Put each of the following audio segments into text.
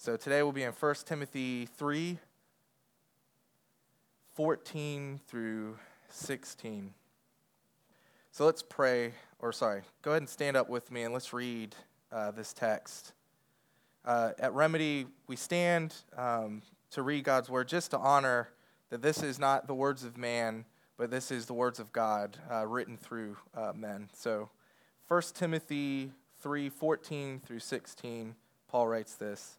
So today we'll be in 1 Timothy 3 14 through 16. So let's pray, or sorry, go ahead and stand up with me and let's read uh, this text. Uh, at Remedy, we stand um, to read God's word just to honor that this is not the words of man, but this is the words of God uh, written through uh, men. So 1 Timothy 3 14 through 16, Paul writes this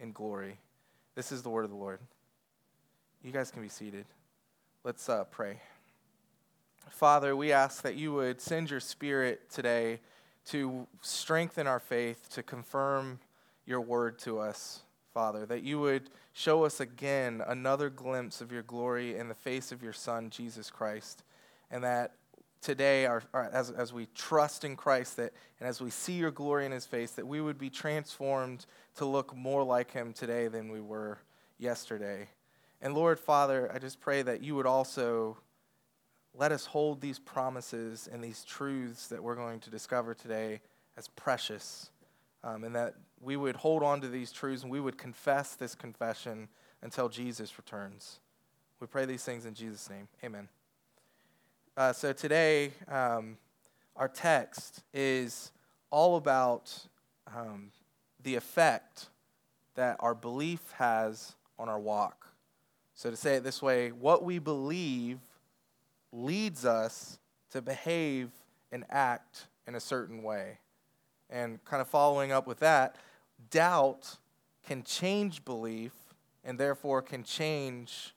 in glory. This is the word of the Lord. You guys can be seated. Let's uh, pray. Father, we ask that you would send your spirit today to strengthen our faith, to confirm your word to us, Father, that you would show us again another glimpse of your glory in the face of your Son, Jesus Christ, and that today, our, our, as, as we trust in Christ, that, and as we see your glory in his face, that we would be transformed to look more like him today than we were yesterday. And Lord, Father, I just pray that you would also let us hold these promises and these truths that we're going to discover today as precious, um, and that we would hold on to these truths and we would confess this confession until Jesus returns. We pray these things in Jesus' name. Amen. Uh, so today, um, our text is all about um, the effect that our belief has on our walk. So, to say it this way, what we believe leads us to behave and act in a certain way. And kind of following up with that, doubt can change belief and therefore can change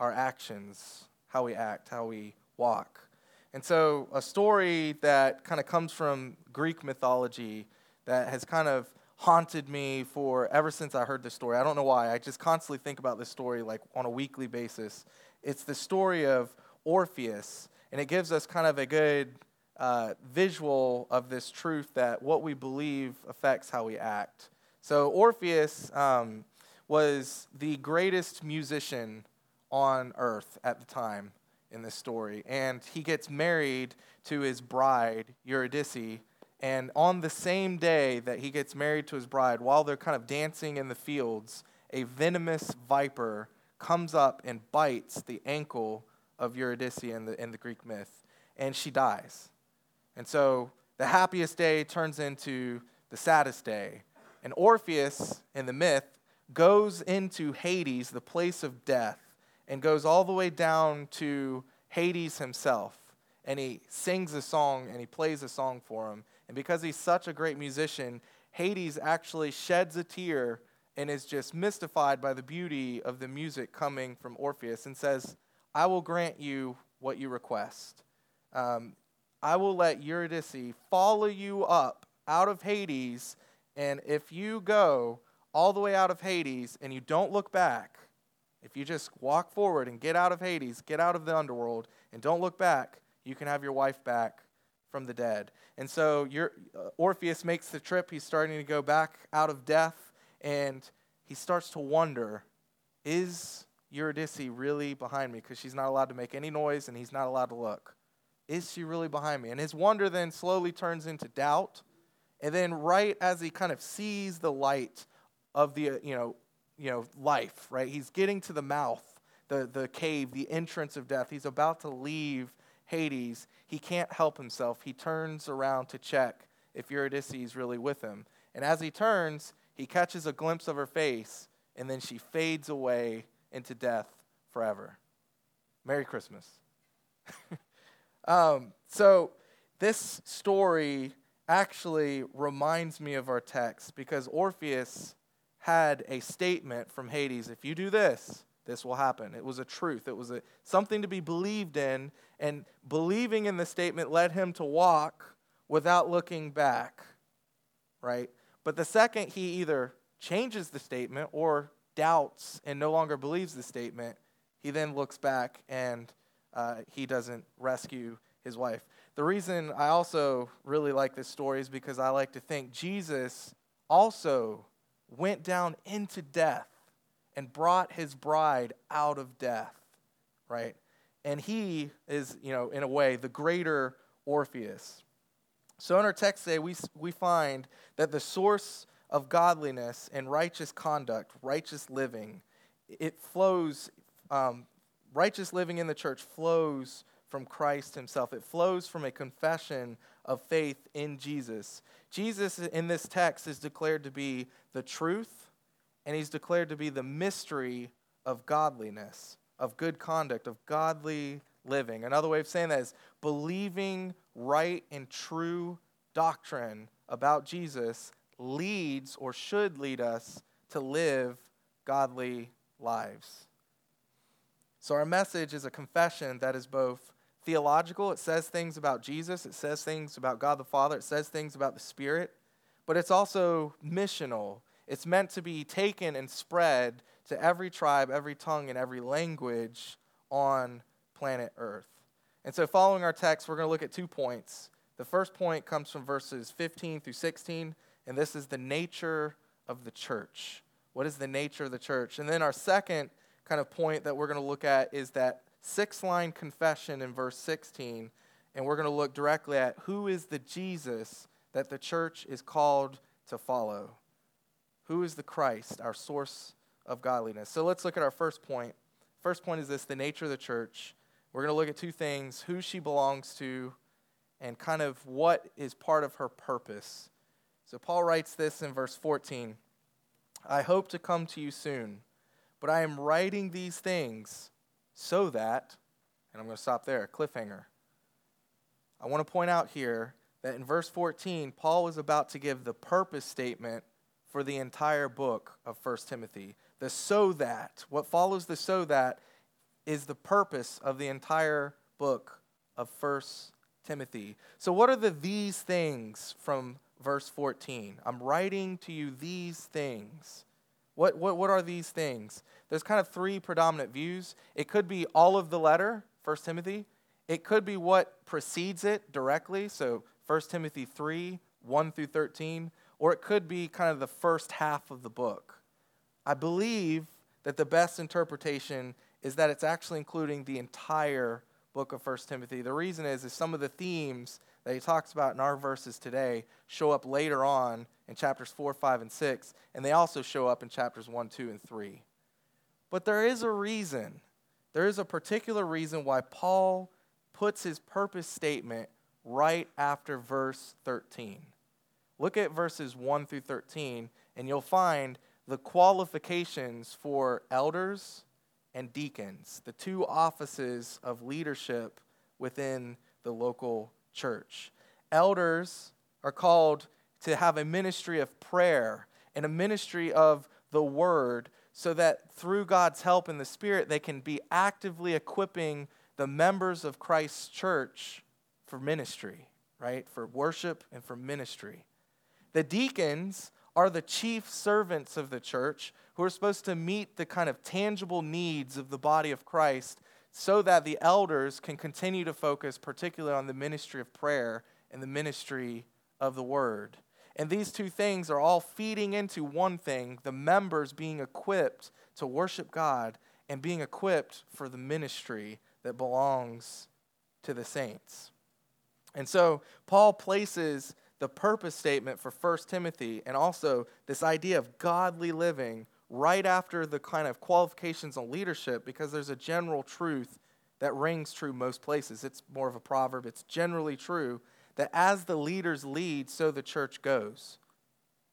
our actions, how we act, how we walk. And so, a story that kind of comes from Greek mythology that has kind of haunted me for ever since I heard this story. I don't know why. I just constantly think about this story like on a weekly basis. It's the story of Orpheus, and it gives us kind of a good uh, visual of this truth that what we believe affects how we act. So, Orpheus um, was the greatest musician on earth at the time in this story, and he gets married to his bride, Eurydice. And on the same day that he gets married to his bride, while they're kind of dancing in the fields, a venomous viper comes up and bites the ankle of Eurydice in the, in the Greek myth, and she dies. And so the happiest day turns into the saddest day. And Orpheus, in the myth, goes into Hades, the place of death, and goes all the way down to Hades himself. And he sings a song and he plays a song for him. And because he's such a great musician, Hades actually sheds a tear and is just mystified by the beauty of the music coming from Orpheus and says, I will grant you what you request. Um, I will let Eurydice follow you up out of Hades, and if you go all the way out of Hades and you don't look back, if you just walk forward and get out of Hades, get out of the underworld, and don't look back, you can have your wife back from the dead. And so uh, Orpheus makes the trip. He's starting to go back out of death, and he starts to wonder is Eurydice really behind me? Because she's not allowed to make any noise and he's not allowed to look. Is she really behind me? And his wonder then slowly turns into doubt. And then, right as he kind of sees the light of the, you know, you know, life, right? He's getting to the mouth, the, the cave, the entrance of death. He's about to leave Hades. He can't help himself. He turns around to check if Eurydice is really with him. And as he turns, he catches a glimpse of her face, and then she fades away into death forever. Merry Christmas. um, so, this story actually reminds me of our text because Orpheus had a statement from Hades if you do this, this will happen. It was a truth, it was a, something to be believed in, and believing in the statement led him to walk without looking back, right? But the second he either changes the statement or doubts and no longer believes the statement, he then looks back and uh, he doesn't rescue his wife. The reason I also really like this story is because I like to think Jesus also went down into death and brought his bride out of death, right? And he is, you know, in a way, the greater Orpheus. So in our text today, we, we find that the source of godliness and righteous conduct, righteous living, it flows, um, righteous living in the church flows from Christ himself. It flows from a confession of faith in Jesus. Jesus in this text is declared to be the truth, and he's declared to be the mystery of godliness, of good conduct, of godly living. Another way of saying that is believing right and true doctrine about Jesus leads or should lead us to live godly lives. So, our message is a confession that is both theological, it says things about Jesus, it says things about God the Father, it says things about the Spirit, but it's also missional. It's meant to be taken and spread to every tribe, every tongue, and every language on planet Earth. And so, following our text, we're going to look at two points. The first point comes from verses 15 through 16, and this is the nature of the church. What is the nature of the church? And then our second kind of point that we're going to look at is that six line confession in verse 16, and we're going to look directly at who is the Jesus that the church is called to follow. Who is the Christ, our source of godliness? So let's look at our first point. First point is this the nature of the church. We're going to look at two things who she belongs to and kind of what is part of her purpose. So Paul writes this in verse 14 I hope to come to you soon, but I am writing these things so that, and I'm going to stop there, cliffhanger. I want to point out here that in verse 14, Paul was about to give the purpose statement for the entire book of 1 Timothy. The so that, what follows the so that, is the purpose of the entire book of 1 Timothy. So, what are the these things from verse 14? I'm writing to you these things. What, what, what are these things? There's kind of three predominant views. It could be all of the letter, 1 Timothy. It could be what precedes it directly, so 1 Timothy 3, 1 through 13, or it could be kind of the first half of the book. I believe that the best interpretation is that it's actually including the entire book of 1 Timothy. The reason is, is some of the themes that he talks about in our verses today show up later on in chapters 4, 5, and 6, and they also show up in chapters 1, 2, and 3. But there is a reason. There is a particular reason why Paul puts his purpose statement right after verse 13. Look at verses 1 through 13, and you'll find the qualifications for elders and deacons, the two offices of leadership within the local church. Elders are called to have a ministry of prayer and a ministry of the word so that through God's help in the Spirit, they can be actively equipping the members of Christ's church for ministry, right? For worship and for ministry. The deacons are the chief servants of the church who are supposed to meet the kind of tangible needs of the body of Christ so that the elders can continue to focus particularly on the ministry of prayer and the ministry of the word. And these two things are all feeding into one thing the members being equipped to worship God and being equipped for the ministry that belongs to the saints. And so Paul places the purpose statement for 1 Timothy and also this idea of godly living right after the kind of qualifications on leadership because there's a general truth that rings true most places. It's more of a proverb, it's generally true that as the leaders lead, so the church goes.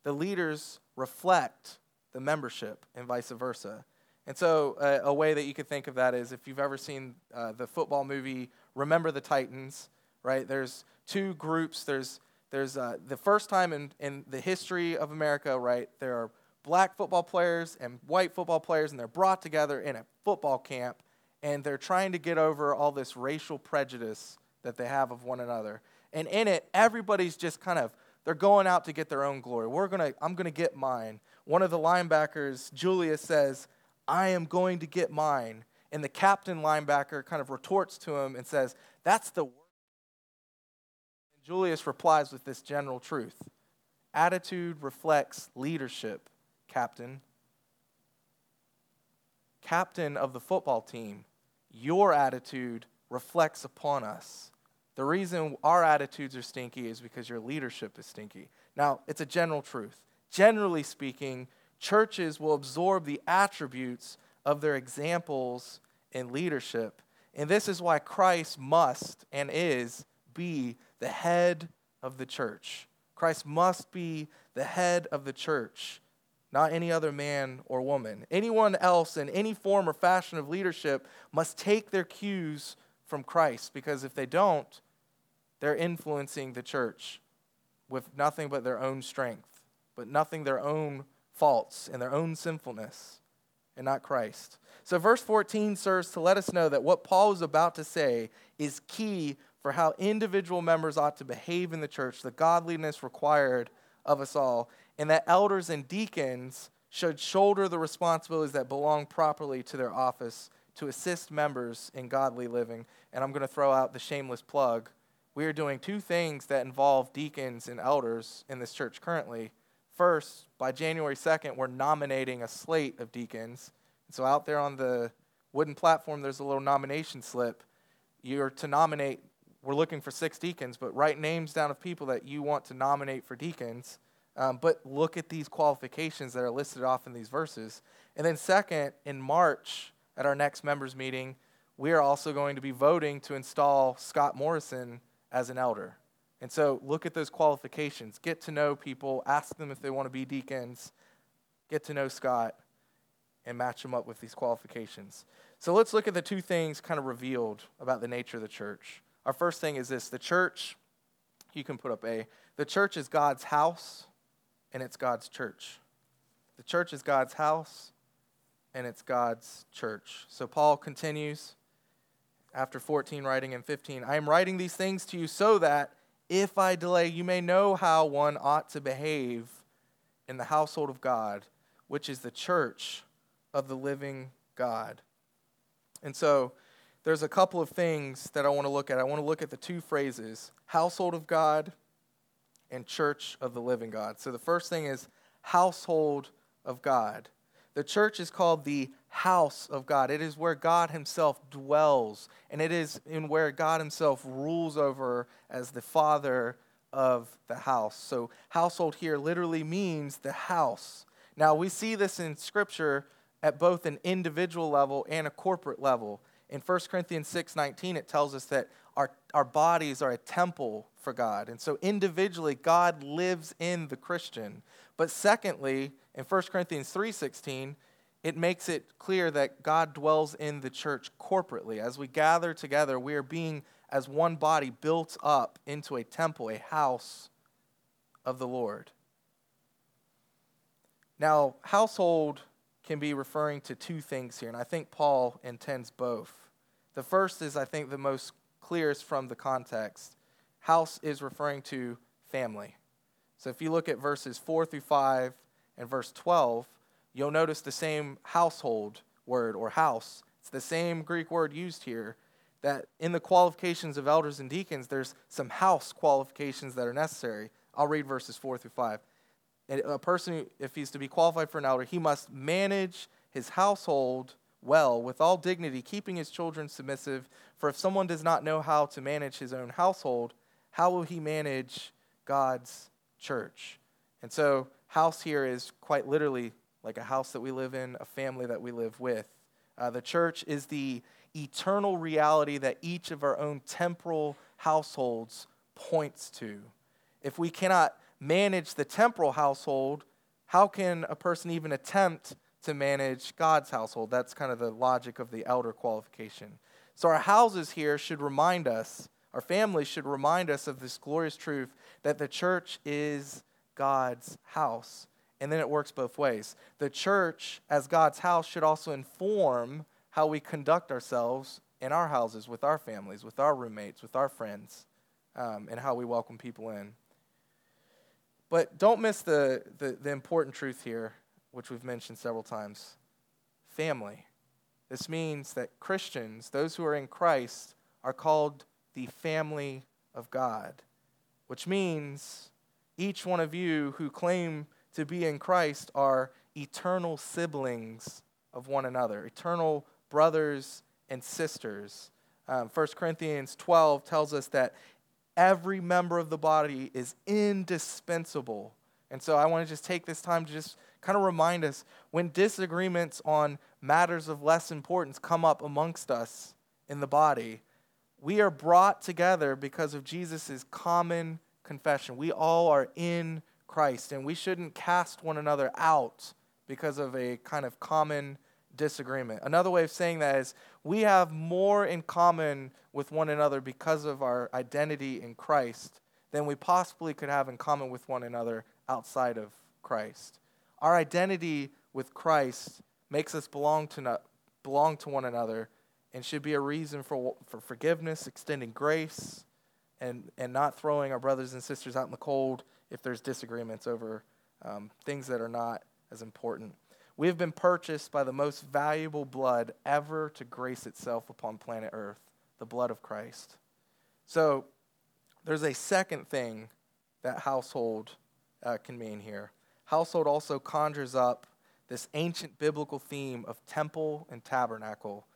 The leaders reflect the membership and vice versa. And so, uh, a way that you could think of that is if you've ever seen uh, the football movie Remember the Titans, right? There's two groups. There's there's uh, the first time in, in the history of America, right? There are black football players and white football players, and they're brought together in a football camp, and they're trying to get over all this racial prejudice that they have of one another. And in it, everybody's just kind of they're going out to get their own glory. We're gonna, I'm gonna get mine. one of the linebackers, Julius, says, I am going to get mine. And the captain linebacker kind of retorts to him and says, That's the word. And Julius replies with this general truth Attitude reflects leadership, captain. Captain of the football team, your attitude reflects upon us. The reason our attitudes are stinky is because your leadership is stinky. Now, it's a general truth. Generally speaking, churches will absorb the attributes of their examples in leadership. And this is why Christ must and is be the head of the church. Christ must be the head of the church, not any other man or woman. Anyone else in any form or fashion of leadership must take their cues from Christ because if they don't, they're influencing the church with nothing but their own strength, but nothing their own faults and their own sinfulness, and not Christ. So, verse 14 serves to let us know that what Paul is about to say is key for how individual members ought to behave in the church, the godliness required of us all, and that elders and deacons should shoulder the responsibilities that belong properly to their office to assist members in godly living. And I'm going to throw out the shameless plug. We are doing two things that involve deacons and elders in this church currently. First, by January 2nd, we're nominating a slate of deacons. So out there on the wooden platform, there's a little nomination slip. You're to nominate, we're looking for six deacons, but write names down of people that you want to nominate for deacons. Um, but look at these qualifications that are listed off in these verses. And then, second, in March, at our next members meeting, we are also going to be voting to install Scott Morrison as an elder. And so look at those qualifications. Get to know people, ask them if they want to be deacons, get to know Scott, and match them up with these qualifications. So let's look at the two things kind of revealed about the nature of the church. Our first thing is this the church, you can put up A, the church is God's house and it's God's church. The church is God's house and it's God's church. So Paul continues after 14, writing in 15 I am writing these things to you so that if I delay, you may know how one ought to behave in the household of God, which is the church of the living God. And so there's a couple of things that I want to look at. I want to look at the two phrases household of God and church of the living God. So the first thing is household of God. The church is called the house of God. It is where God Himself dwells, and it is in where God Himself rules over as the Father of the house. So, household here literally means the house. Now, we see this in Scripture at both an individual level and a corporate level. In 1 Corinthians 6:19 it tells us that our, our bodies are a temple for God. And so individually God lives in the Christian. But secondly, in 1 Corinthians 3:16, it makes it clear that God dwells in the church corporately. As we gather together, we are being as one body built up into a temple, a house of the Lord. Now, household can be referring to two things here, and I think Paul intends both. The first is, I think, the most clearest from the context. House is referring to family. So if you look at verses 4 through 5 and verse 12, you'll notice the same household word or house. It's the same Greek word used here. That in the qualifications of elders and deacons, there's some house qualifications that are necessary. I'll read verses 4 through 5. A person, if he's to be qualified for an elder, he must manage his household well with all dignity, keeping his children submissive. For if someone does not know how to manage his own household, how will he manage God's church? And so, house here is quite literally like a house that we live in, a family that we live with. Uh, the church is the eternal reality that each of our own temporal households points to. If we cannot manage the temporal household, how can a person even attempt to manage God's household? That's kind of the logic of the elder qualification. So, our houses here should remind us, our families should remind us of this glorious truth that the church is God's house. And then it works both ways. The church, as God's house, should also inform how we conduct ourselves in our houses, with our families, with our roommates, with our friends, um, and how we welcome people in. But don't miss the, the, the important truth here. which we've mentioned several times family. This means that Christians, those who are in Christ, are called the family of God, which means each one of you who claim to be in Christ are eternal siblings of one another, eternal brothers and sisters. Um, 1 Corinthians 12 tells us that every member of the body is indispensable. And so I want to just take this time to just kind of remind us when disagreements on matters of less importance come up amongst us in the body, we are brought together because of Jesus' common confession. We all are in Christ, and we shouldn't cast one another out because of a kind of common disagreement. Another way of saying that is we have more in common with one another because of our identity in Christ than we possibly could have in common with one another outside of Christ. Our identity with Christ makes us belong to, belong to one another and should be a reason for, for forgiveness, extending grace, and, and not throwing our brothers and sisters out in the cold if there's disagreements over um, things that are not as important. We have been purchased by the most valuable blood ever to grace itself upon planet Earth, the blood of Christ. So there's a second thing that household uh, can mean here. Household also conjures up this ancient biblical theme of temple and tabernacle.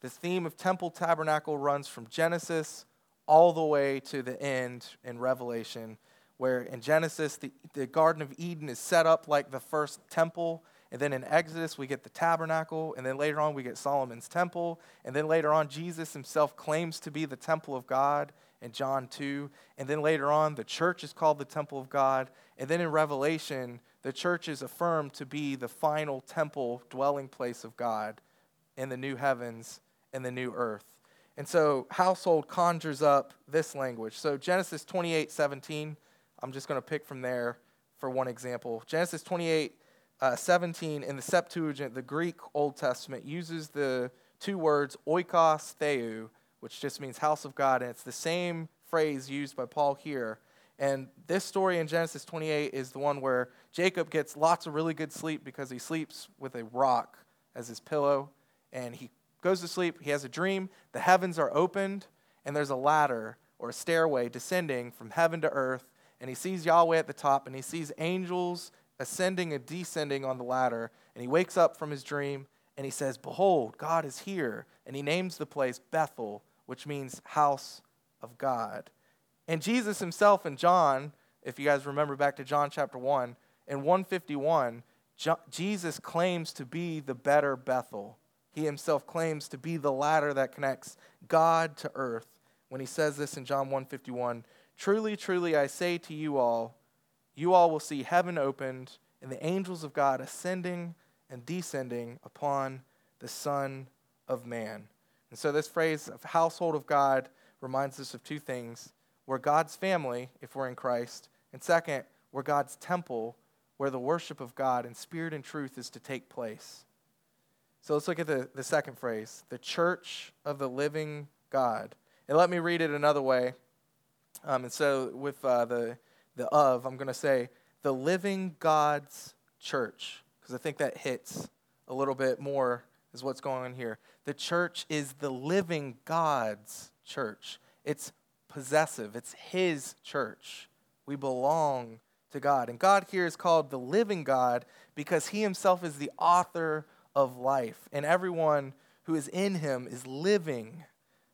The theme of temple tabernacle runs from Genesis all the way to the end in Revelation, where in Genesis, the, the Garden of Eden is set up like the first temple and then in Exodus, we get the tabernacle. And then later on, we get Solomon's temple. And then later on, Jesus himself claims to be the temple of God in John 2. And then later on, the church is called the temple of God. And then in Revelation, the church is affirmed to be the final temple dwelling place of God in the new heavens and the new earth. And so, household conjures up this language. So, Genesis 28 17, I'm just going to pick from there for one example. Genesis 28 uh, 17 in the Septuagint, the Greek Old Testament, uses the two words oikos theou, which just means house of God, and it's the same phrase used by Paul here. And this story in Genesis 28 is the one where Jacob gets lots of really good sleep because he sleeps with a rock as his pillow. And he goes to sleep, he has a dream, the heavens are opened, and there's a ladder or a stairway descending from heaven to earth. And he sees Yahweh at the top, and he sees angels ascending and descending on the ladder, and he wakes up from his dream and he says, Behold, God is here. And he names the place Bethel, which means house of God. And Jesus himself in John, if you guys remember back to John chapter 1, in 151, Jesus claims to be the better Bethel. He himself claims to be the ladder that connects God to earth. When he says this in John 151, Truly, truly, I say to you all, you all will see heaven opened and the angels of God ascending and descending upon the Son of Man. And so, this phrase of household of God reminds us of two things. We're God's family, if we're in Christ. And second, we're God's temple, where the worship of God in spirit and truth is to take place. So, let's look at the, the second phrase the church of the living God. And let me read it another way. Um, and so, with uh, the the of, I'm going to say the living God's church, because I think that hits a little bit more, is what's going on here. The church is the living God's church, it's possessive, it's His church. We belong to God. And God here is called the living God because He Himself is the author of life, and everyone who is in Him is living.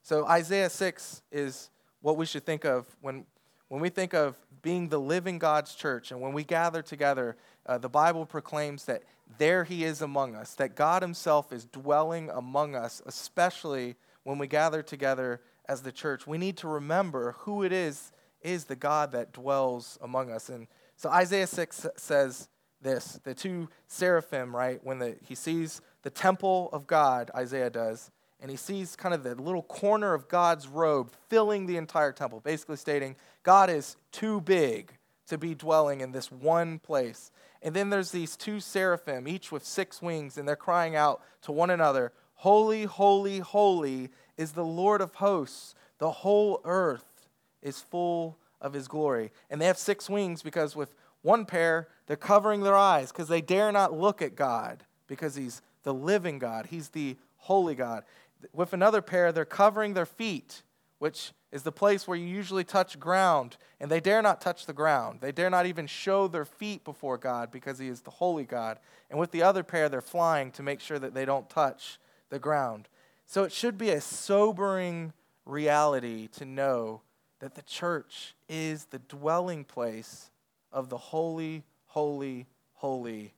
So Isaiah 6 is what we should think of when when we think of being the living God's church and when we gather together, uh, the Bible proclaims that there He is among us, that God Himself is dwelling among us, especially when we gather together as the church. We need to remember who it is is the God that dwells among us. And so Isaiah 6 says this the two seraphim, right, when the, he sees the temple of God, Isaiah does, and he sees kind of the little corner of God's robe filling the entire temple, basically stating God is too big to be dwelling in this one place. And then there's these two seraphim, each with six wings, and they're crying out to one another Holy, holy, holy is the Lord of hosts. The whole earth is full of his glory. And they have six wings because with one pair, They're covering their eyes because they dare not look at God because He's the living God, He's the holy God. With another pair, they're covering their feet, which is the place where you usually touch ground, and they dare not touch the ground. They dare not even show their feet before God because He is the holy God. And with the other pair, they're flying to make sure that they don't touch the ground. So it should be a sobering reality to know that the church is the dwelling place of the holy holy, holy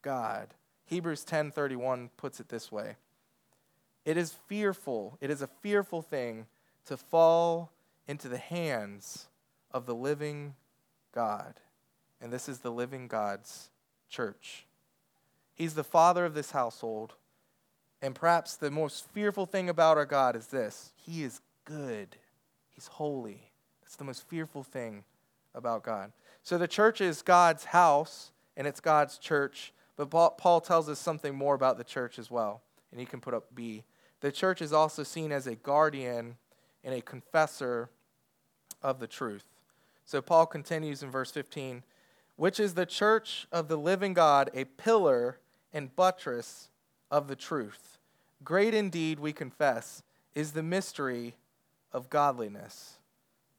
God. Hebrews 10:31 puts it this way. It is fearful, it is a fearful thing to fall into the hands of the living God. And this is the living God's church. He's the father of this household. And perhaps the most fearful thing about our God is this He is good, He's holy. That's the most fearful thing about God. So the church is God's house and it's God's church, but Paul tells us something more about the church as well. And he can put up B. The church is also seen as a guardian and a confessor of the truth. So Paul continues in verse 15, which is the church of the living God, a pillar and buttress of the truth. Great indeed, we confess, is the mystery of godliness.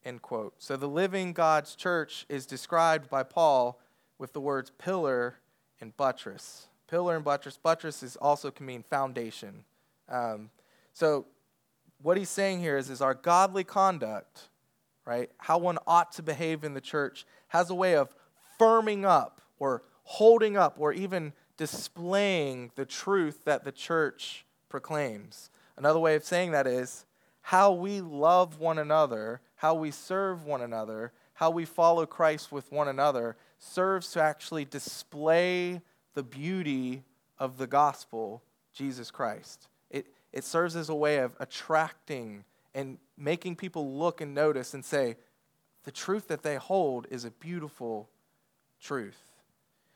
End quote. So the living God's church is described by Paul with the words pillar and buttress. Pillar and buttress. Buttress is also can mean foundation. Um, so what he's saying here is, is our godly conduct, right? How one ought to behave in the church has a way of firming up or holding up or even displaying the truth that the church proclaims. Another way of saying that is how we love one another how we serve one another, how we follow Christ with one another, serves to actually display the beauty of the gospel, Jesus Christ. It, it serves as a way of attracting and making people look and notice and say, the truth that they hold is a beautiful truth.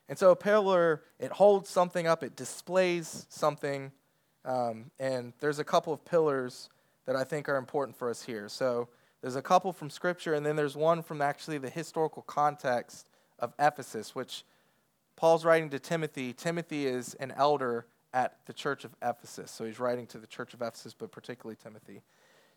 And so a pillar, it holds something up, it displays something. Um, and there's a couple of pillars that I think are important for us here. So there's a couple from Scripture, and then there's one from actually the historical context of Ephesus, which Paul's writing to Timothy. Timothy is an elder at the church of Ephesus. So he's writing to the church of Ephesus, but particularly Timothy.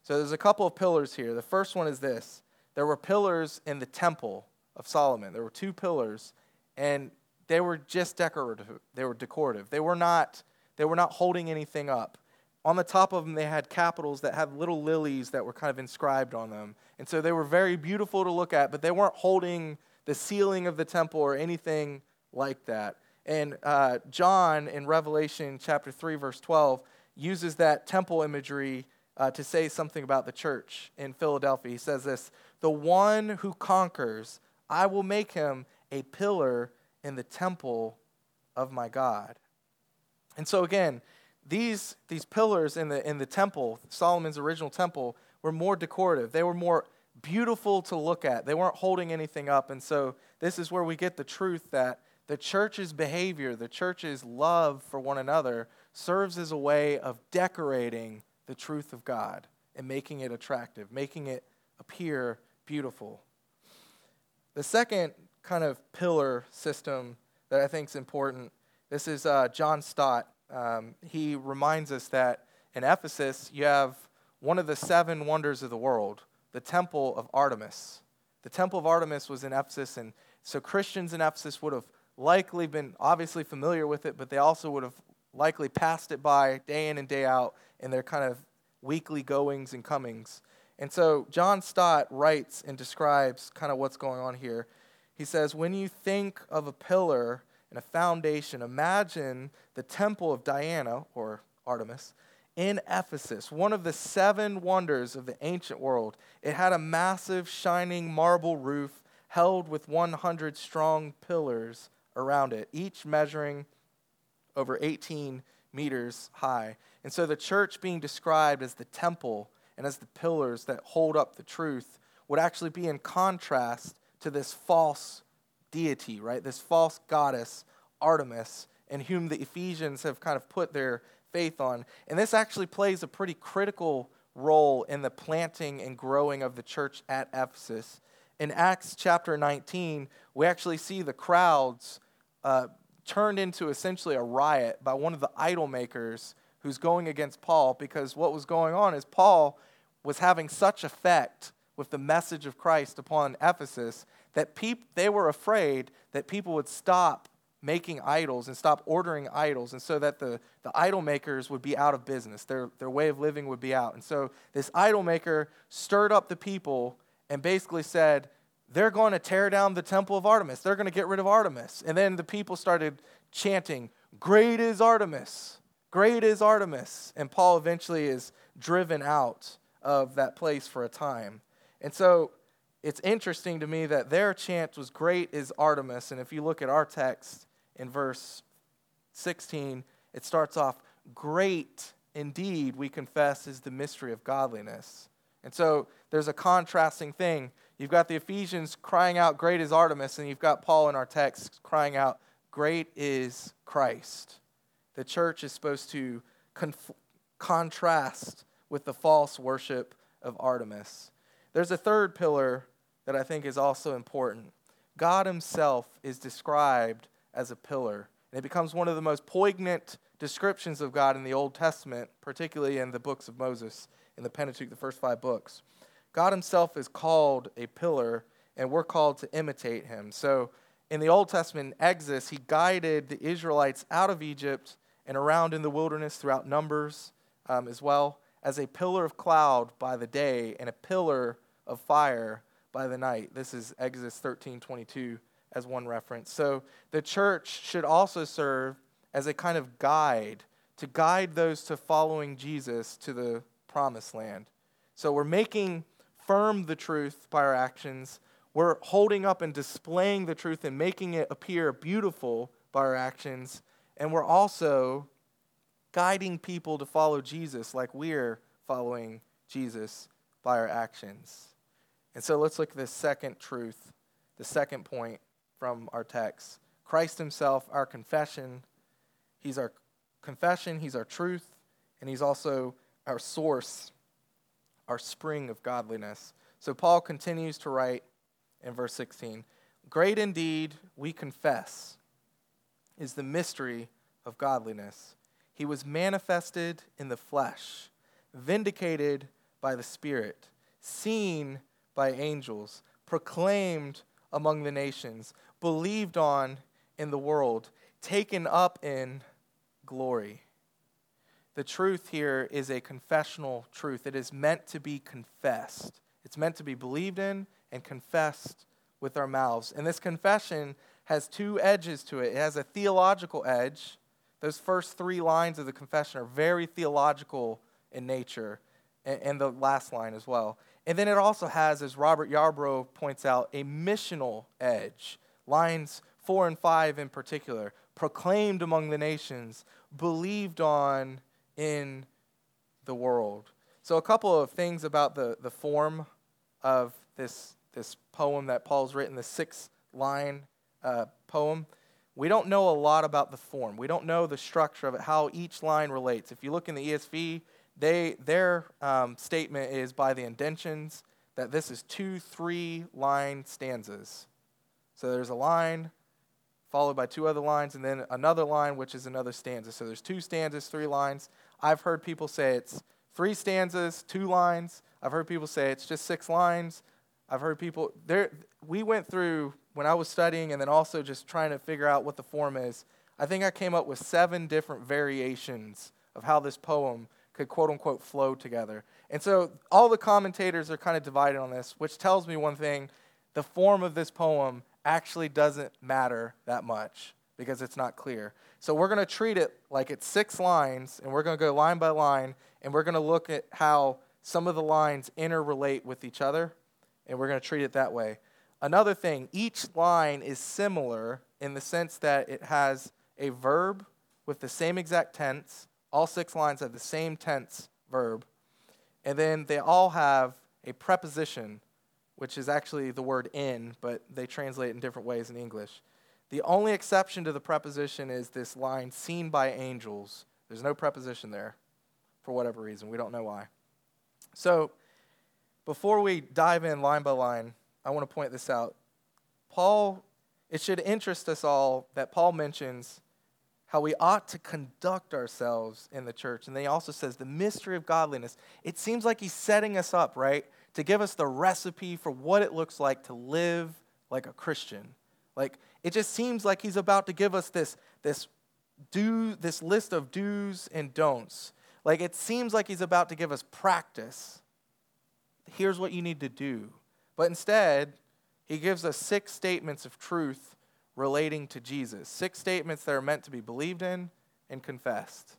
So there's a couple of pillars here. The first one is this there were pillars in the temple of Solomon. There were two pillars, and they were just decorative. They were decorative. They were not, they were not holding anything up on the top of them, they had capitals that had little lilies that were kind of inscribed on them. And so they were very beautiful to look at, but they weren't holding the ceiling of the temple or anything like that. And uh, John in Revelation chapter 3, verse 12, uses that temple imagery uh, to say something about the church in Philadelphia. He says this The one who conquers, I will make him a pillar in the temple of my God. And so, again, these, these pillars in the, in the temple, Solomon's original temple, were more decorative. They were more beautiful to look at. They weren't holding anything up. And so this is where we get the truth that the church's behavior, the church's love for one another, serves as a way of decorating the truth of God and making it attractive, making it appear beautiful. The second kind of pillar system that I think is important, this is uh, John Stott um, he reminds us that in Ephesus, you have one of the seven wonders of the world, the temple of Artemis. The temple of Artemis was in Ephesus, and so Christians in Ephesus would have likely been obviously familiar with it, but they also would have likely passed it by day in and day out in their kind of weekly goings and comings. And so John Stott writes and describes kind of what's going on here. He says, When you think of a pillar and a foundation. Imagine the temple of Diana, or Artemis, in Ephesus, one of the seven wonders of the ancient world. It had a massive, shining marble roof held with 100 strong pillars around it, each measuring over 18 meters high. And so the church being described as the temple and as the pillars that hold up the truth would actually be in contrast to this false deity, right? This false goddess, Artemis, in whom the Ephesians have kind of put their faith on. And this actually plays a pretty critical role in the planting and growing of the church at Ephesus. in Acts chapter 19, we actually see the crowds uh, turned into essentially a riot by one of the idol makers who's going against Paul because what was going on is Paul was having such effect with the message of Christ upon Ephesus that peop- they were afraid that people would stop making idols and stop ordering idols, and so that the, the idol makers would be out of business. Their, their way of living would be out. And so this idol maker stirred up the people and basically said, they're going to tear down the temple of Artemis. They're going to get rid of Artemis. And then the people started chanting, Great is Artemis! Great is Artemis! And Paul eventually is driven out of that place for a time. And so it's interesting to me that their chant was, Great is Artemis. And if you look at our text, in verse 16, it starts off, Great indeed, we confess, is the mystery of godliness. And so there's a contrasting thing. You've got the Ephesians crying out, Great is Artemis, and you've got Paul in our text crying out, Great is Christ. The church is supposed to conf- contrast with the false worship of Artemis. There's a third pillar that I think is also important. God Himself is described as a pillar. And it becomes one of the most poignant descriptions of God in the Old Testament, particularly in the books of Moses, in the Pentateuch, the first five books. God himself is called a pillar, and we're called to imitate him. So in the Old Testament, Exodus, he guided the Israelites out of Egypt and around in the wilderness throughout Numbers um, as well as a pillar of cloud by the day and a pillar of fire by the night. This is Exodus 13 22 as one reference. So the church should also serve as a kind of guide to guide those to following Jesus to the promised land. So we're making firm the truth by our actions. We're holding up and displaying the truth and making it appear beautiful by our actions. And we're also guiding people to follow Jesus like we're following Jesus by our actions. And so let's look at this second truth, the second point from our text. Christ Himself, our confession. He's our confession, He's our truth, and He's also our source, our spring of godliness. So Paul continues to write in verse 16 Great indeed, we confess, is the mystery of godliness. He was manifested in the flesh, vindicated by the Spirit, seen by angels, proclaimed among the nations, believed on in the world, taken up in glory. The truth here is a confessional truth. It is meant to be confessed. It's meant to be believed in and confessed with our mouths. And this confession has two edges to it. It has a theological edge. Those first three lines of the confession are very theological in nature, and, the last line as well. And then it also has, as Robert Yarbrough points out, a missional edge lines four and five in particular, proclaimed among the nations, believed on in the world. So, a couple of things about the, the form of this, this poem that Paul's written, the six line uh, poem. We don't know a lot about the form. We don't know the structure of it, how each line relates. If you look in the ESV, they, their um, statement is by the indentions that this is two three line stanzas. So there's a line followed by two other lines, and then another line, which is another stanza. So there's two stanzas, three lines. I've heard people say it's three stanzas, two lines. I've heard people say it's just six lines. I've heard people there. We went through when I was studying, and then also just trying to figure out what the form is. I think I came up with seven different variations of how this poem could quote unquote flow together. And so all the commentators are kind of divided on this, which tells me one thing the form of this poem actually doesn't matter that much because it's not clear. So we're going to treat it like it's six lines, and we're going to go line by line, and we're going to look at how some of the lines interrelate with each other, and we're going to treat it that way. Another thing, each line is similar in the sense that it has a verb with the same exact tense. All six lines have the same tense verb. And then they all have a preposition which is actually the word in, but they translate in different ways in English. The only exception to the preposition is this line, seen by angels. There's no preposition there for whatever reason. We don't know why. So, before we dive in line by line, I want to point this out. Paul, it should interest us all that Paul mentions how we ought to conduct ourselves in the church. And then he also says the mystery of godliness. It seems like he's setting us up, right, to give us the recipe for what it looks like to live like a Christian. Like, it just seems like he's about to give us this, this, do, this list of do's and don'ts. Like, it seems like he's about to give us practice. Here's what you need to do. But instead, he gives us six statements of truth relating to Jesus. Six statements that are meant to be believed in and confessed.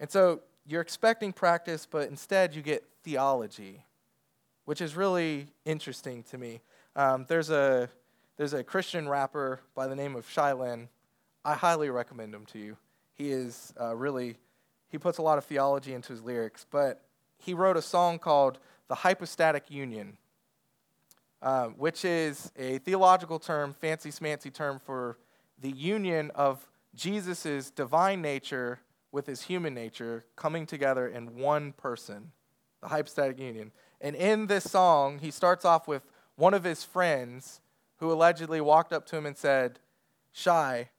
And so you're expecting practice, but instead you get theology, which is really interesting to me. Um, there's, a, there's a Christian rapper by the name of Shai Linne. I highly recommend him to you. He is uh, really, he puts a lot of theology into his lyrics, but he wrote a song called The Hypostatic Union. Um, which is a theological term, fancy smancy term for the union of Jesus' divine nature with his human nature coming together in one person, the hypostatic union. And in this song, he starts off with one of his friends who allegedly walked up to him and said, Shai,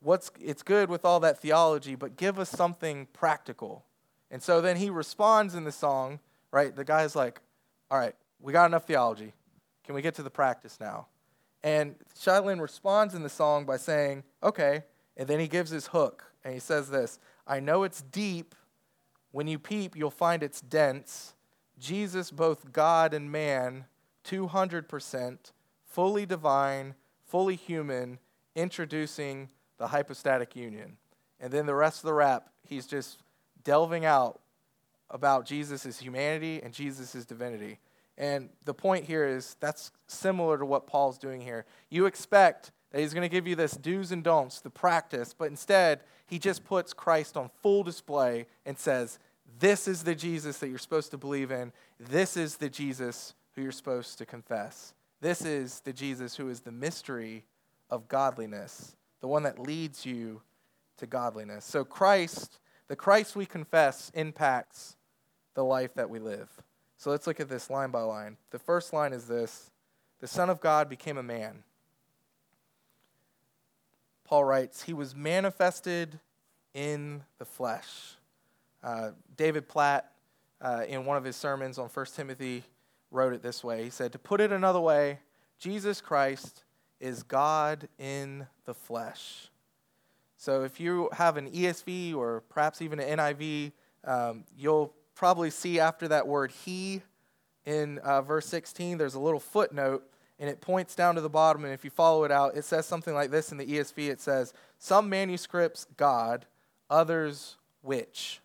what's, it's good with all that theology, but give us something practical. And so then he responds in the song, right? The guy's like, All right, we got enough theology. Can we get to the practice now? And Shai Linne responds in the song by saying, okay. And then he gives his hook and he says this I know it's deep. When you peep, you'll find it's dense. Jesus, both God and man, 200%, fully divine, fully human, introducing the hypostatic union. And then the rest of the rap, he's just delving out about Jesus' humanity and Jesus' divinity. And the point here is that's similar to what Paul's doing here. You expect that he's going to give you this do's and don'ts, the practice, but instead, he just puts Christ on full display and says, This is the Jesus that you're supposed to believe in. This is the Jesus who you're supposed to confess. This is the Jesus who is the mystery of godliness, the one that leads you to godliness. So, Christ, the Christ we confess, impacts the life that we live. So let's look at this line by line. The first line is this The Son of God became a man. Paul writes, He was manifested in the flesh. Uh, David Platt, uh, in one of his sermons on 1 Timothy, wrote it this way He said, To put it another way, Jesus Christ is God in the flesh. So if you have an ESV or perhaps even an NIV, um, you'll probably see after that word he in uh, verse 16, there's a little footnote and it points down to the bottom. And if you follow it out, it says something like this in the ESV it says, Some manuscripts, God, others, which.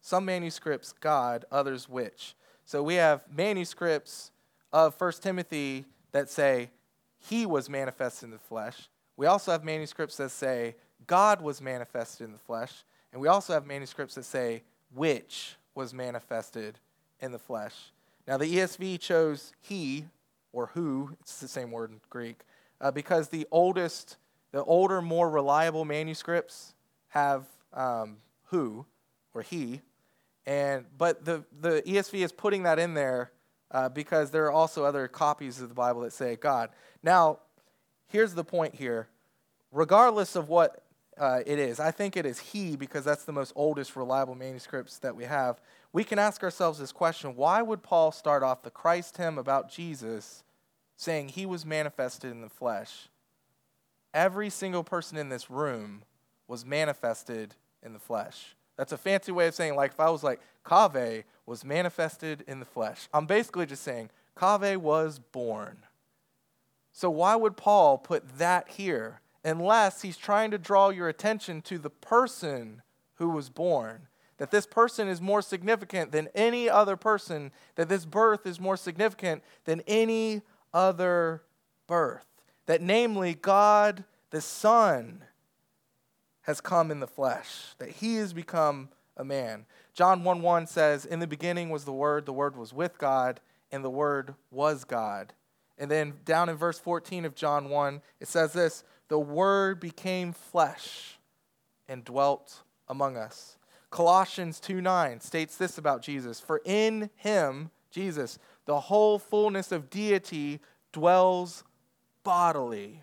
Some manuscripts, God, others, which. So we have manuscripts of 1 Timothy that say, He was manifested in the flesh. We also have manuscripts that say, God was manifested in the flesh. And we also have manuscripts that say, which was manifested in the flesh. Now, the ESV chose he or who, it's the same word in Greek, uh, because the oldest, the older, more reliable manuscripts have um, who or he. And, but the, the ESV is putting that in there uh, because there are also other copies of the Bible that say God. Now, here's the point here. Regardless of what uh, it is. I think it is he because that's the most oldest reliable manuscripts that we have. We can ask ourselves this question why would Paul start off the Christ hymn about Jesus saying he was manifested in the flesh? Every single person in this room was manifested in the flesh. That's a fancy way of saying, like, if I was like, Kaveh was manifested in the flesh, I'm basically just saying, Kaveh was born. So, why would Paul put that here? Unless he's trying to draw your attention to the person who was born. That this person is more significant than any other person, that this birth is more significant than any other birth. That, namely, God the Son has come in the flesh, that he has become a man. John 1 1 says, In the beginning was the Word, the Word was with God, and the Word was God. And then down in verse 14 of John 1, it says this the Word became flesh and dwelt among us. Colossians 2 9 states this about Jesus For in him, Jesus, the whole fullness of deity dwells bodily.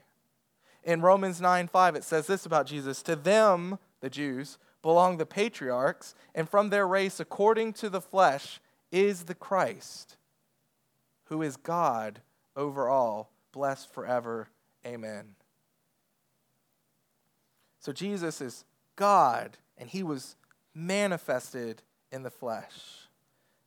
In Romans 9 5, it says this about Jesus To them, the Jews, belong the patriarchs, and from their race, according to the flesh, is the Christ, who is God over all, blessed forever. Amen. So Jesus is God, and he was manifested in the flesh.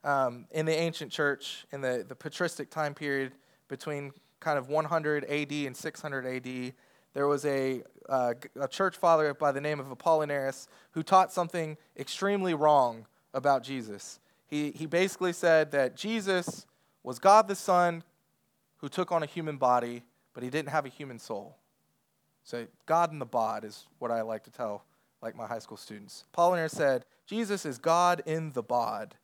Um, in the ancient church, in the, the patristic time period between kind of 100 AD and 600 AD, there was a, uh, a church father by the name of Apollinaris who taught something extremely wrong about Jesus. He, he basically said that Jesus was God the Son who took on a human body, but he didn't have a human soul. So, God in the bod is what I like to tell like my high school students. Apollinaris said, Jesus is God in the bod.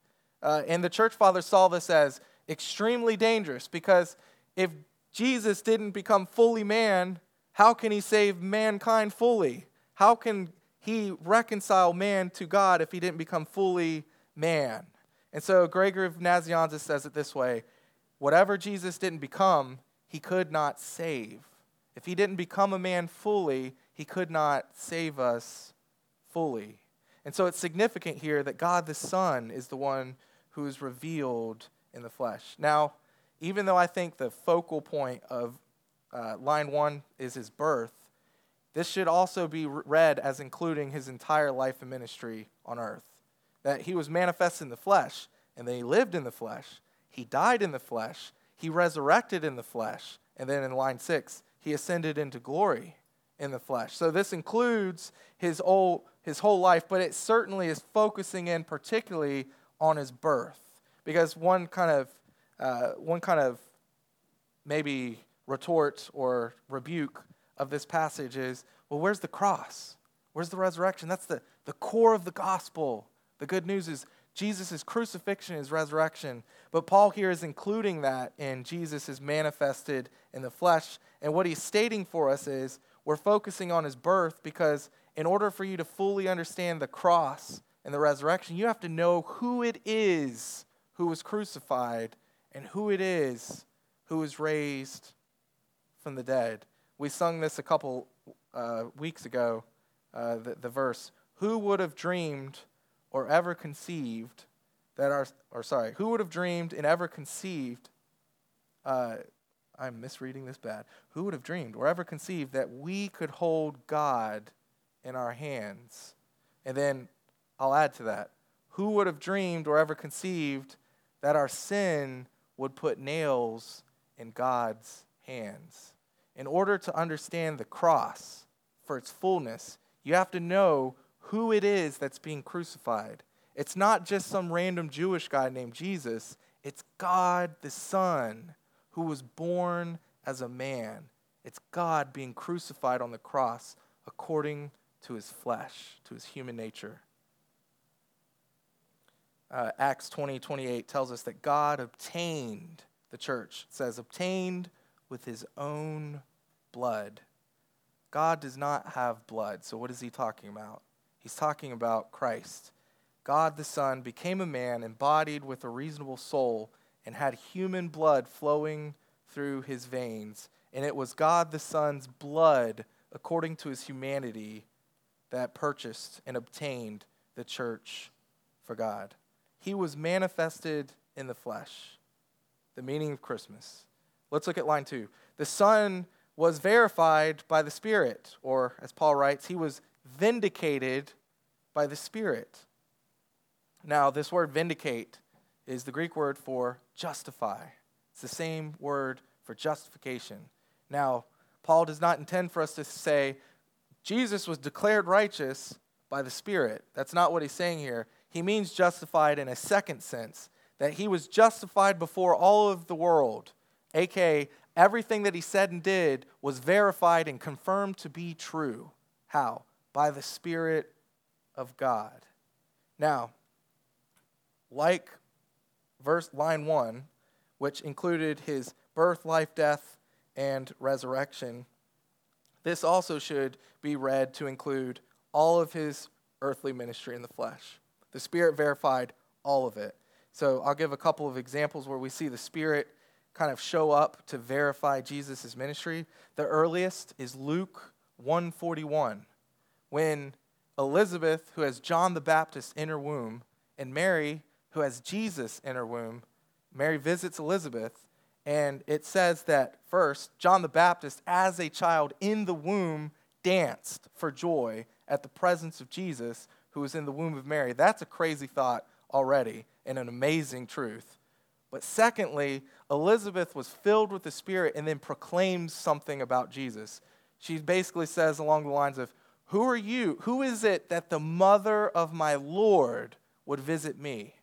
Uh, and the church fathers saw this as extremely dangerous because if Jesus didn't become fully man, how can he save mankind fully? How can he reconcile man to God if he didn't become fully man? And so Gregory of Nazianzus says it this way whatever Jesus didn't become, he could not save. If he didn't become a man fully, he could not save us fully. And so it's significant here that God the Son is the one who is revealed in the flesh. Now, even though I think the focal point of uh, line one is his birth, this should also be read as including his entire life and ministry on earth. That he was manifest in the flesh, and then he lived in the flesh. He died in the flesh. He resurrected in the flesh. And then in line six, he ascended into glory in the flesh. So this includes his whole, his whole life, but it certainly is focusing in particularly on his birth. Because one kind of, uh, one kind of maybe retort or rebuke of this passage is well, where's the cross? Where's the resurrection? That's the, the core of the gospel. The good news is Jesus' crucifixion, his resurrection. But Paul here is including that in Jesus is manifested in the flesh. And what he's stating for us is we're focusing on his birth because in order for you to fully understand the cross and the resurrection, you have to know who it is who was crucified and who it is who was raised from the dead. We sung this a couple uh, weeks ago, uh, the, the verse Who would have dreamed or ever conceived that our, or sorry, who would have dreamed and ever conceived, uh, I'm misreading this bad, who would have dreamed or ever conceived that we could hold God in our hands? And then I'll add to that. Who would have dreamed or ever conceived that our sin would put nails in God's hands? in order to understand the cross for its fullness, you have to know who it is that's being crucified. It's not just some random Jewish guy named Jesus, it's God the Son who was born as a man. It's God being crucified on the cross according to his flesh, to his human nature. Uh, Acts 20 28 tells us that God obtained the church. It says, obtained with his own blood. God does not have blood. So, what is he talking about? He's talking about Christ. God the Son became a man, embodied with a reasonable soul, and had human blood flowing through his veins. And it was God the Son's blood, according to his humanity, that purchased and obtained the church for God. He was manifested in the flesh. The meaning of Christmas. Let's look at line two. The Son was verified by the Spirit, or as Paul writes, he was vindicated by the Spirit. Now, this word vindicate is the Greek word for justify. It's the same word for justification. Now, Paul does not intend for us to say Jesus was declared righteous by the Spirit. That's not what he's saying here. He means justified in a second sense, that he was justified before all of the world, aka everything that he said and did was verified and confirmed to be true. How? By the Spirit of God. Now, like verse line 1, which included his birth, life, death, and resurrection, this also should be read to include all of his earthly ministry in the flesh. The Spirit verified all of it. So I'll give a couple of examples where we see the Spirit kind of show up to verify Jesus' ministry. The earliest is Luke 141, when Elizabeth, who has John the Baptist in her womb, and Mary, who has Jesus in her womb, Mary visits Elizabeth, and it says that first, John the Baptist, as a child in the womb, danced for joy at the presence of Jesus, who was in the womb of Mary. That's a crazy thought already and an amazing truth. But secondly, Elizabeth was filled with the Spirit and then proclaims something about Jesus. She basically says along the lines of, Who are you? Who is it that the mother of my Lord would visit me?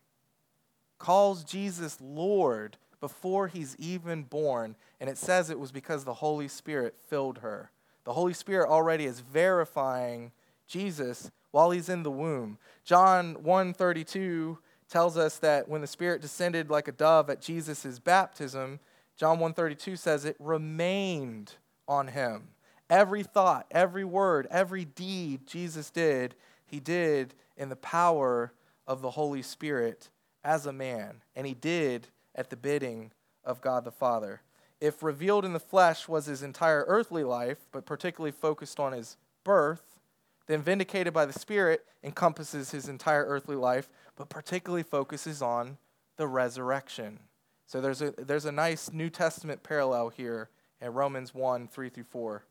Calls Jesus Lord before he's even born. And it says it was because the Holy Spirit filled her. The Holy Spirit already is verifying Jesus while he's in the womb. John 132 tells us that when the Spirit descended like a dove at Jesus' baptism, John 132 says it remained on him. Every thought, every word, every deed Jesus did, he did in the power of the Holy Spirit as a man, and he did at the bidding of God the Father. If revealed in the flesh was his entire earthly life, but particularly focused on his birth, then vindicated by the Spirit encompasses his entire earthly life, but particularly focuses on the resurrection. So there's a, there's a nice New Testament parallel here in Romans 1 3 through 4.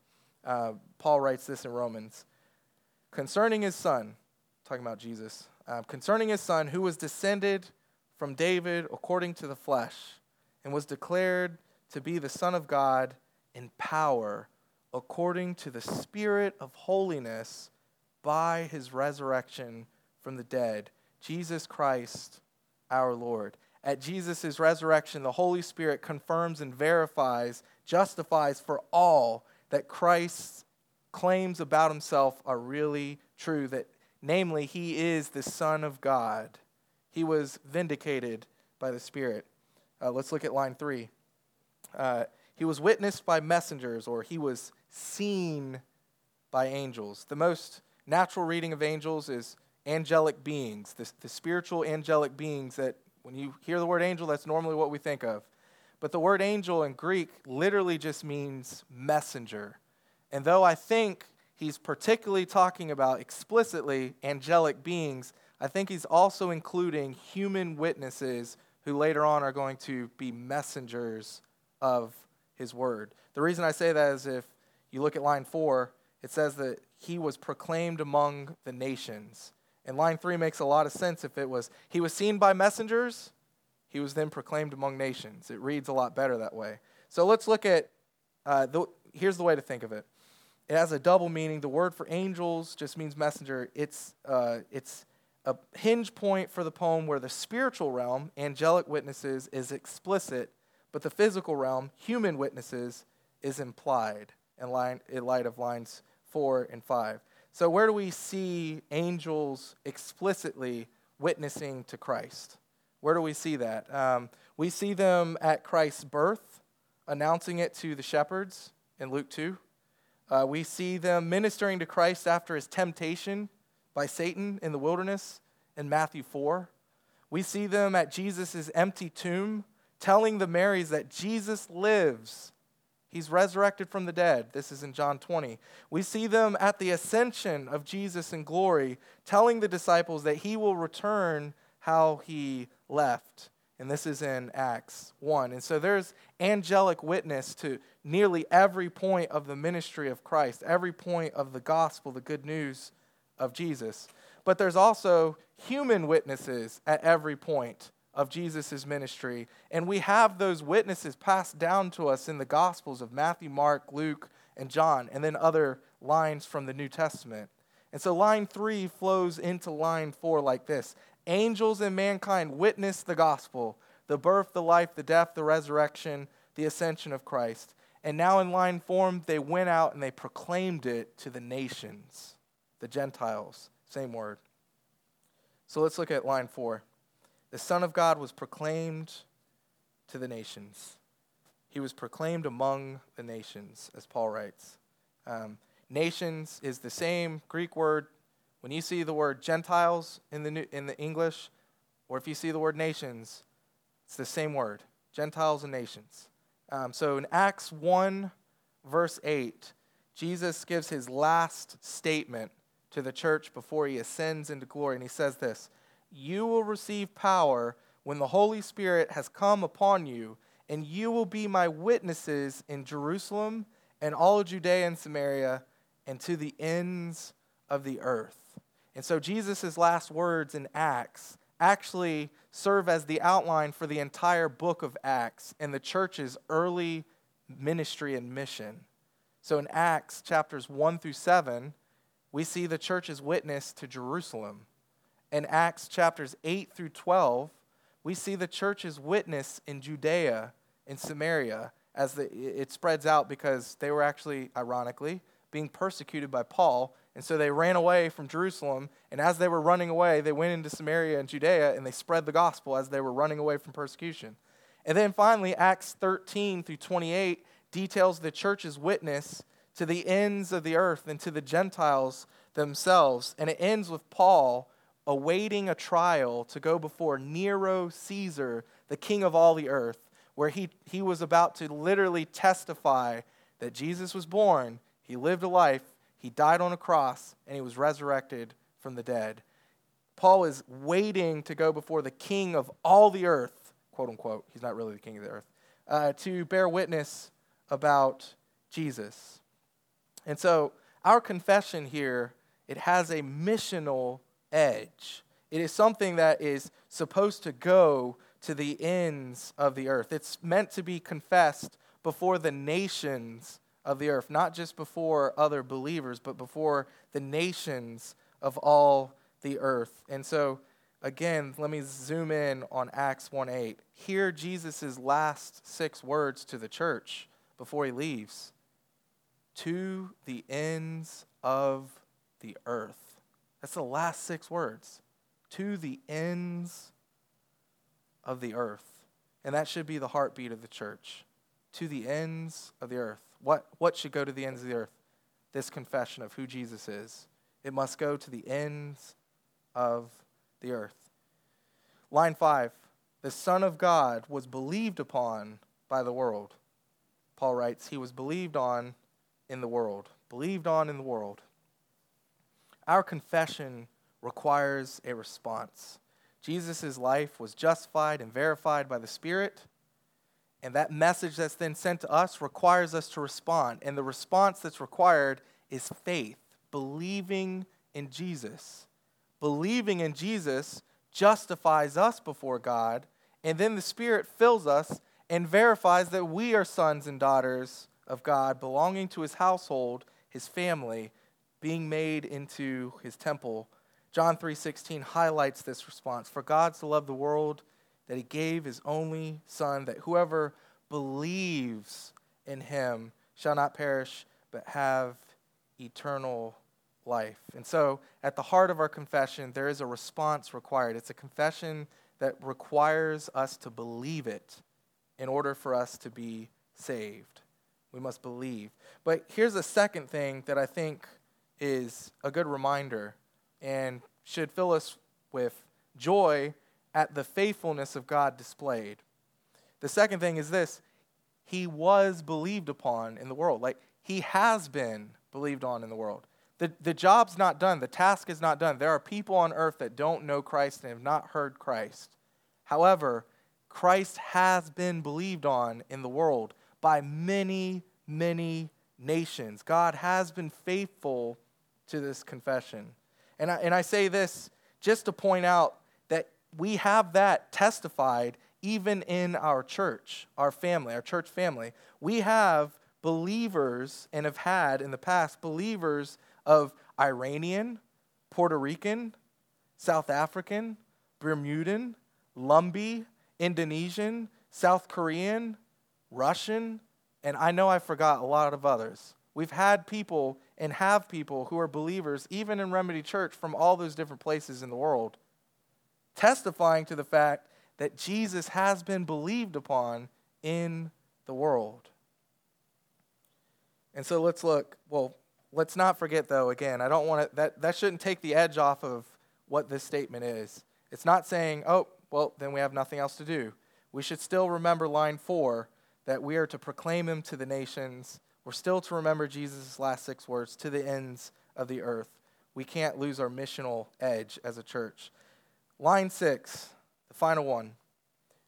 Uh, Paul writes this in Romans concerning his son, talking about Jesus, uh, concerning his son who was descended from David according to the flesh and was declared to be the Son of God in power according to the Spirit of holiness by his resurrection from the dead, Jesus Christ our Lord. At Jesus' resurrection, the Holy Spirit confirms and verifies, justifies for all that Christ's claims about himself are really true, that namely, he is the Son of God. He was vindicated by the Spirit. Uh, let's look at line three. Uh, he was witnessed by messengers, or he was seen by angels. The most natural reading of angels is angelic beings, the, the spiritual angelic beings that when you hear the word angel, that's normally what we think of. But the word angel in Greek literally just means messenger. And though I think he's particularly talking about explicitly angelic beings, I think he's also including human witnesses who later on are going to be messengers of his word. The reason I say that is if you look at line four, it says that he was proclaimed among the nations. And line three makes a lot of sense if it was, he was seen by messengers, he was then proclaimed among nations. It reads a lot better that way. So let's look at, uh, the, here's the way to think of it. It has a double meaning. The word for angels just means messenger. It's, uh, it's a hinge point for the poem where the spiritual realm, angelic witnesses, is explicit, but the physical realm, human witnesses, is implied in, line, in light of lines 4 and 5. So, where do we see angels explicitly witnessing to Christ? Where do we see that? Um, we see them at Christ's birth, announcing it to the shepherds in Luke 2. Uh, we see them ministering to Christ after his temptation by Satan in the wilderness in Matthew 4. We see them at Jesus' empty tomb, telling the Marys that Jesus lives He's resurrected from the dead. This is in John 20. We see them at the ascension of Jesus in glory, telling the disciples that he will return how he left. And this is in Acts 1. And so there's angelic witness to nearly every point of the ministry of Christ, every point of the gospel, the good news of Jesus. But there's also human witnesses at every point of Jesus' ministry. And we have those witnesses passed down to us in the Gospels of Matthew, Mark, Luke, and John, and then other lines from the New Testament. And so line three flows into line four like this Angels and mankind witnessed the gospel, the birth, the life, the death, the resurrection, the ascension of Christ. And now in line form, they went out and they proclaimed it to the nations, the Gentiles. Same word. So let's look at line four the Son of God was proclaimed to the nations. He was proclaimed among the nations, as Paul writes. Um, nations is the same Greek word. When you see the word Gentiles in the, New, in the English, or if you see the word nations, it's the same word Gentiles and nations. Um, so in Acts 1, verse 8, Jesus gives his last statement to the church before he ascends into glory, and he says this You will receive power when the Holy Spirit has come upon you, and you will be my witnesses in Jerusalem and all Judea and Samaria and to the ends of the earth. And so Jesus' last words in Acts actually serve as the outline for the entire book of Acts and the church's early ministry and mission. So in Acts chapters 1 through 7, we see the church's witness to Jerusalem. In Acts chapters 8 through 12, we see the church's witness in Judea and Samaria as the, it spreads out because they were actually, ironically, being persecuted by Paul. And so they ran away from Jerusalem. And as they were running away, they went into Samaria and Judea and they spread the gospel as they were running away from persecution. And then finally, Acts 13 through 28 details the church's witness to the ends of the earth and to the Gentiles themselves. And it ends with Paul awaiting a trial to go before Nero Caesar, the king of all the earth, where he, he was about to literally testify that Jesus was born, he lived a life, he died on a cross, and he was resurrected from the dead. Paul is waiting to go before the king of all the earth, quote unquote, he's not really the king of the earth, uh, to bear witness about Jesus. And so our confession here, it has a missional edge. It is something that is supposed to go to the ends of the earth. It's meant to be confessed before the nations of the earth, not just before other believers, but before the nations of all the earth. And so, again, let me zoom in on Acts 1 8. Hear Jesus' last six words to the church before he leaves to the ends of the earth. That's the last six words. To the ends of the earth. And that should be the heartbeat of the church. To the ends of the earth. What, what should go to the ends of the earth? This confession of who Jesus is. It must go to the ends of the earth. Line five the Son of God was believed upon by the world. Paul writes, He was believed on in the world. Believed on in the world. Our confession requires a response. Jesus' life was justified and verified by the Spirit. And that message that's then sent to us requires us to respond. And the response that's required is faith, believing in Jesus. Believing in Jesus justifies us before God, and then the Spirit fills us and verifies that we are sons and daughters of God, belonging to his household, his family, being made into his temple John 3:16 highlights this response. For God so loved the world that he gave his only son that whoever believes in him shall not perish but have eternal life. And so, at the heart of our confession, there is a response required. It's a confession that requires us to believe it in order for us to be saved. We must believe. But here's a second thing that I think is a good reminder and should fill us with joy at the faithfulness of God displayed. The second thing is this He was believed upon in the world. Like, He has been believed on in the world. The, the job's not done, the task is not done. There are people on earth that don't know Christ and have not heard Christ. However, Christ has been believed on in the world by many, many nations. God has been faithful to this confession. And I, and I say this just to point out that we have that testified even in our church, our family, our church family. We have believers and have had in the past believers of Iranian, Puerto Rican, South African, Bermudan, Lumbee, Indonesian, South Korean, Russian, and I know I forgot a lot of others. We've had people and have people who are believers, even in Remedy Church, from all those different places in the world, testifying to the fact that Jesus has been believed upon in the world. And so let's look. Well, let's not forget, though, again, I don't want to, that, that shouldn't take the edge off of what this statement is. It's not saying, oh, well, then we have nothing else to do. We should still remember line four that we are to proclaim him to the nations. We're still to remember Jesus' last six words to the ends of the earth. We can't lose our missional edge as a church. Line six, the final one.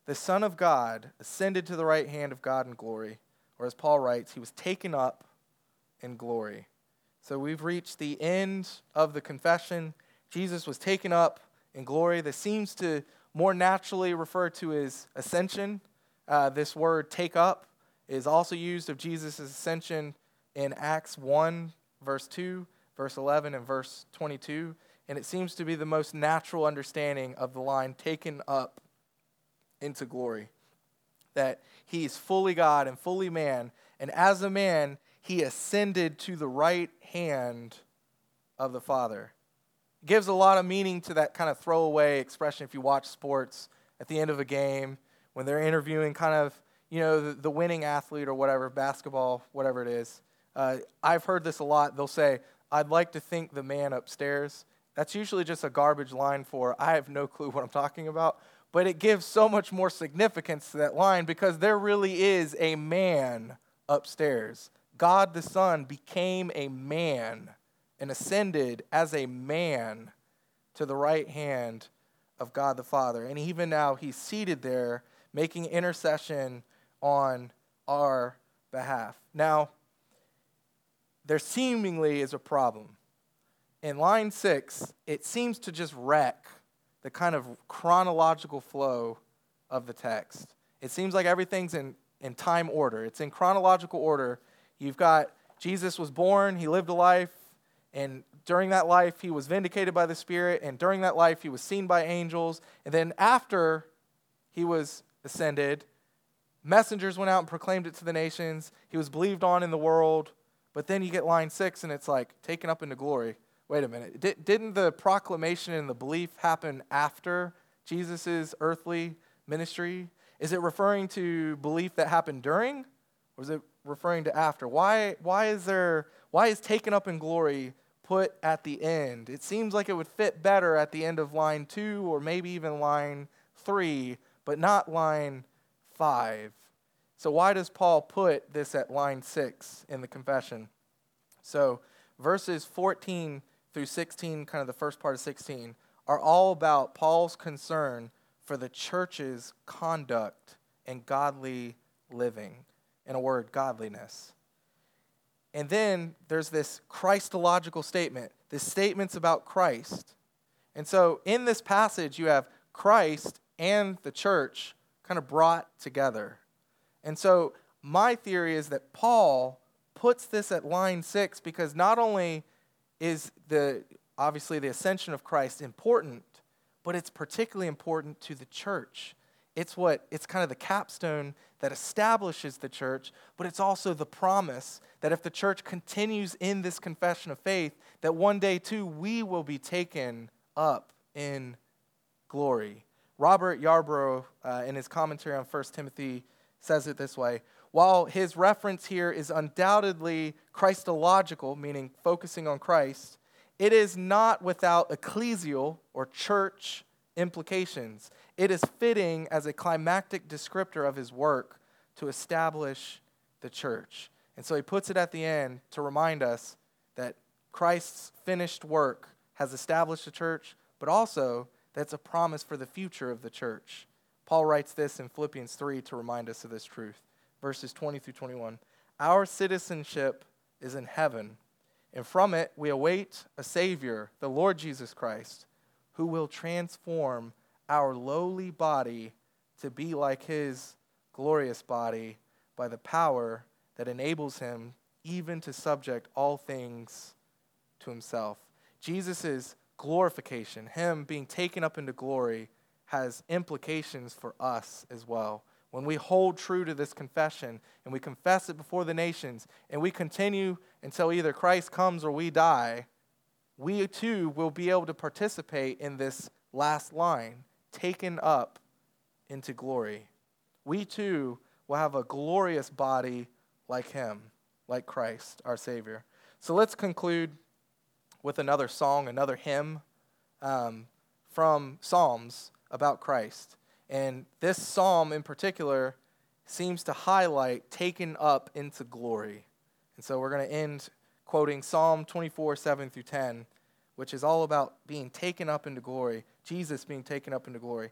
The Son of God ascended to the right hand of God in glory, or as Paul writes, he was taken up in glory. So we've reached the end of the confession. Jesus was taken up in glory. This seems to more naturally refer to his ascension. Uh, this word take up is also used of Jesus' ascension in Acts 1, verse 2, verse 11, and verse 22. And it seems to be the most natural understanding of the line taken up into glory. That he's fully God and fully man. And as a man, he ascended to the right hand of the Father. It gives a lot of meaning to that kind of throwaway expression if you watch sports at the end of a game when they're interviewing kind of, you know, the, the winning athlete or whatever, basketball, whatever it is. Uh, I've heard this a lot. They'll say, I'd like to think the man upstairs. That's usually just a garbage line for, I have no clue what I'm talking about. But it gives so much more significance to that line because there really is a man upstairs. God the Son became a man and ascended as a man to the right hand of God the Father. And even now, he's seated there making intercession on our behalf. Now, there seemingly is a problem. In line six, it seems to just wreck the kind of chronological flow of the text. It seems like everything's in, in time order, it's in chronological order You've got Jesus was born, he lived a life, and during that life he was vindicated by the Spirit, and during that life he was seen by angels. And then after he was ascended, messengers went out and proclaimed it to the nations. He was believed on in the world. But then you get line six, and it's like taken up into glory. Wait a minute. Didn't the proclamation and the belief happen after Jesus' earthly ministry? Is it referring to belief that happened during? Or is it referring to after? Why, why is there why is taken up in glory put at the end? It seems like it would fit better at the end of line two or maybe even line three, but not line five. So why does Paul put this at line six in the confession? So verses 14 through 16, kind of the first part of 16, are all about Paul's concern for the church's conduct and godly living in a word, godliness. And then there's this Christological statement, this statement's about Christ. And so in this passage, you have Christ and the church kind of brought together. And so my theory is that Paul puts this at line six because not only is the obviously the ascension of Christ important, but it's particularly important to the church. It's what it's kind of the capstone that establishes the church, but it's also the promise that if the church continues in this confession of faith, that one day too we will be taken up in glory. Robert Yarbrough, uh, in his commentary on 1 Timothy, says it this way While his reference here is undoubtedly Christological, meaning focusing on Christ, it is not without ecclesial or church implications. It is fitting as a climactic descriptor of his work to establish the church. And so he puts it at the end to remind us that Christ's finished work has established the church, but also that's a promise for the future of the church. Paul writes this in Philippians 3 to remind us of this truth. Verses 20 through 21. Our citizenship is in heaven, and from it we await a Savior, the Lord Jesus Christ, who will transform our lowly body to be like his glorious body by the power that enables him even to subject all things to himself. Jesus' glorification, him being taken up into glory, has implications for us as well. When we hold true to this confession and we confess it before the nations and we continue until either Christ comes or we die, we too will be able to participate in this last line taken up into glory. We too will have a glorious body like him, like Christ, our Savior. So let's conclude with another song, another hymn um, from Psalms, about Christ. And this psalm in particular seems to highlight taken up into glory. And so we're going to end quoting Psalm 24, 7 through 10, which is all about being taken up into glory, Jesus being taken up into glory.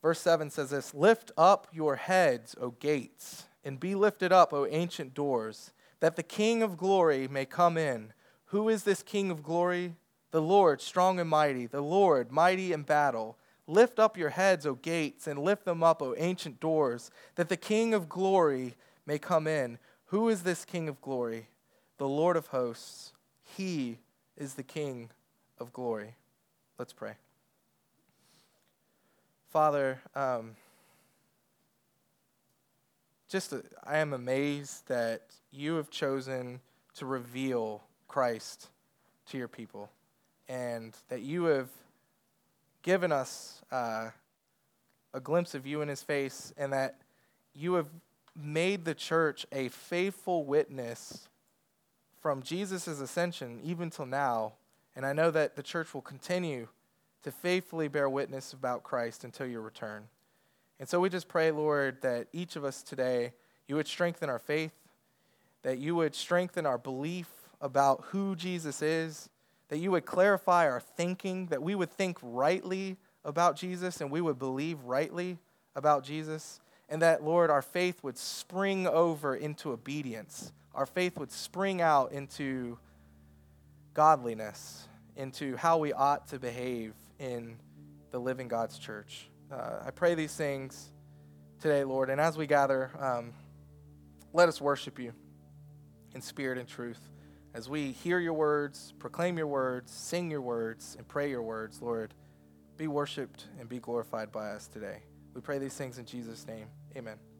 Verse 7 says this Lift up your heads, O gates, and be lifted up, O ancient doors, that the King of glory may come in. Who is this King of glory? The Lord, strong and mighty, the Lord, mighty in battle. Lift up your heads, O gates, and lift them up, O ancient doors, that the King of glory may come in. Who is this King of glory? The Lord of hosts. He is the King of glory. Let's pray. Father, um, just uh, I am amazed that you have chosen to reveal Christ to your people and that you have given us uh, a glimpse of you in his face, and that you have made the church a faithful witness from Jesus' ascension even till now. And I know that the church will continue to faithfully bear witness about Christ until your return. And so we just pray, Lord, that each of us today, you would strengthen our faith, that you would strengthen our belief about who Jesus is, that you would clarify our thinking, that we would think rightly about Jesus and we would believe rightly about Jesus, and that, Lord, our faith would spring over into obedience. Our faith would spring out into godliness, into how we ought to behave in the living God's church. Uh, I pray these things today, Lord, and as we gather, um, let us worship you in spirit and truth as we hear your words, proclaim your words, sing your words, and pray your words, Lord, be worshiped and be glorified by us today. We pray these things in Jesus' name. Amen.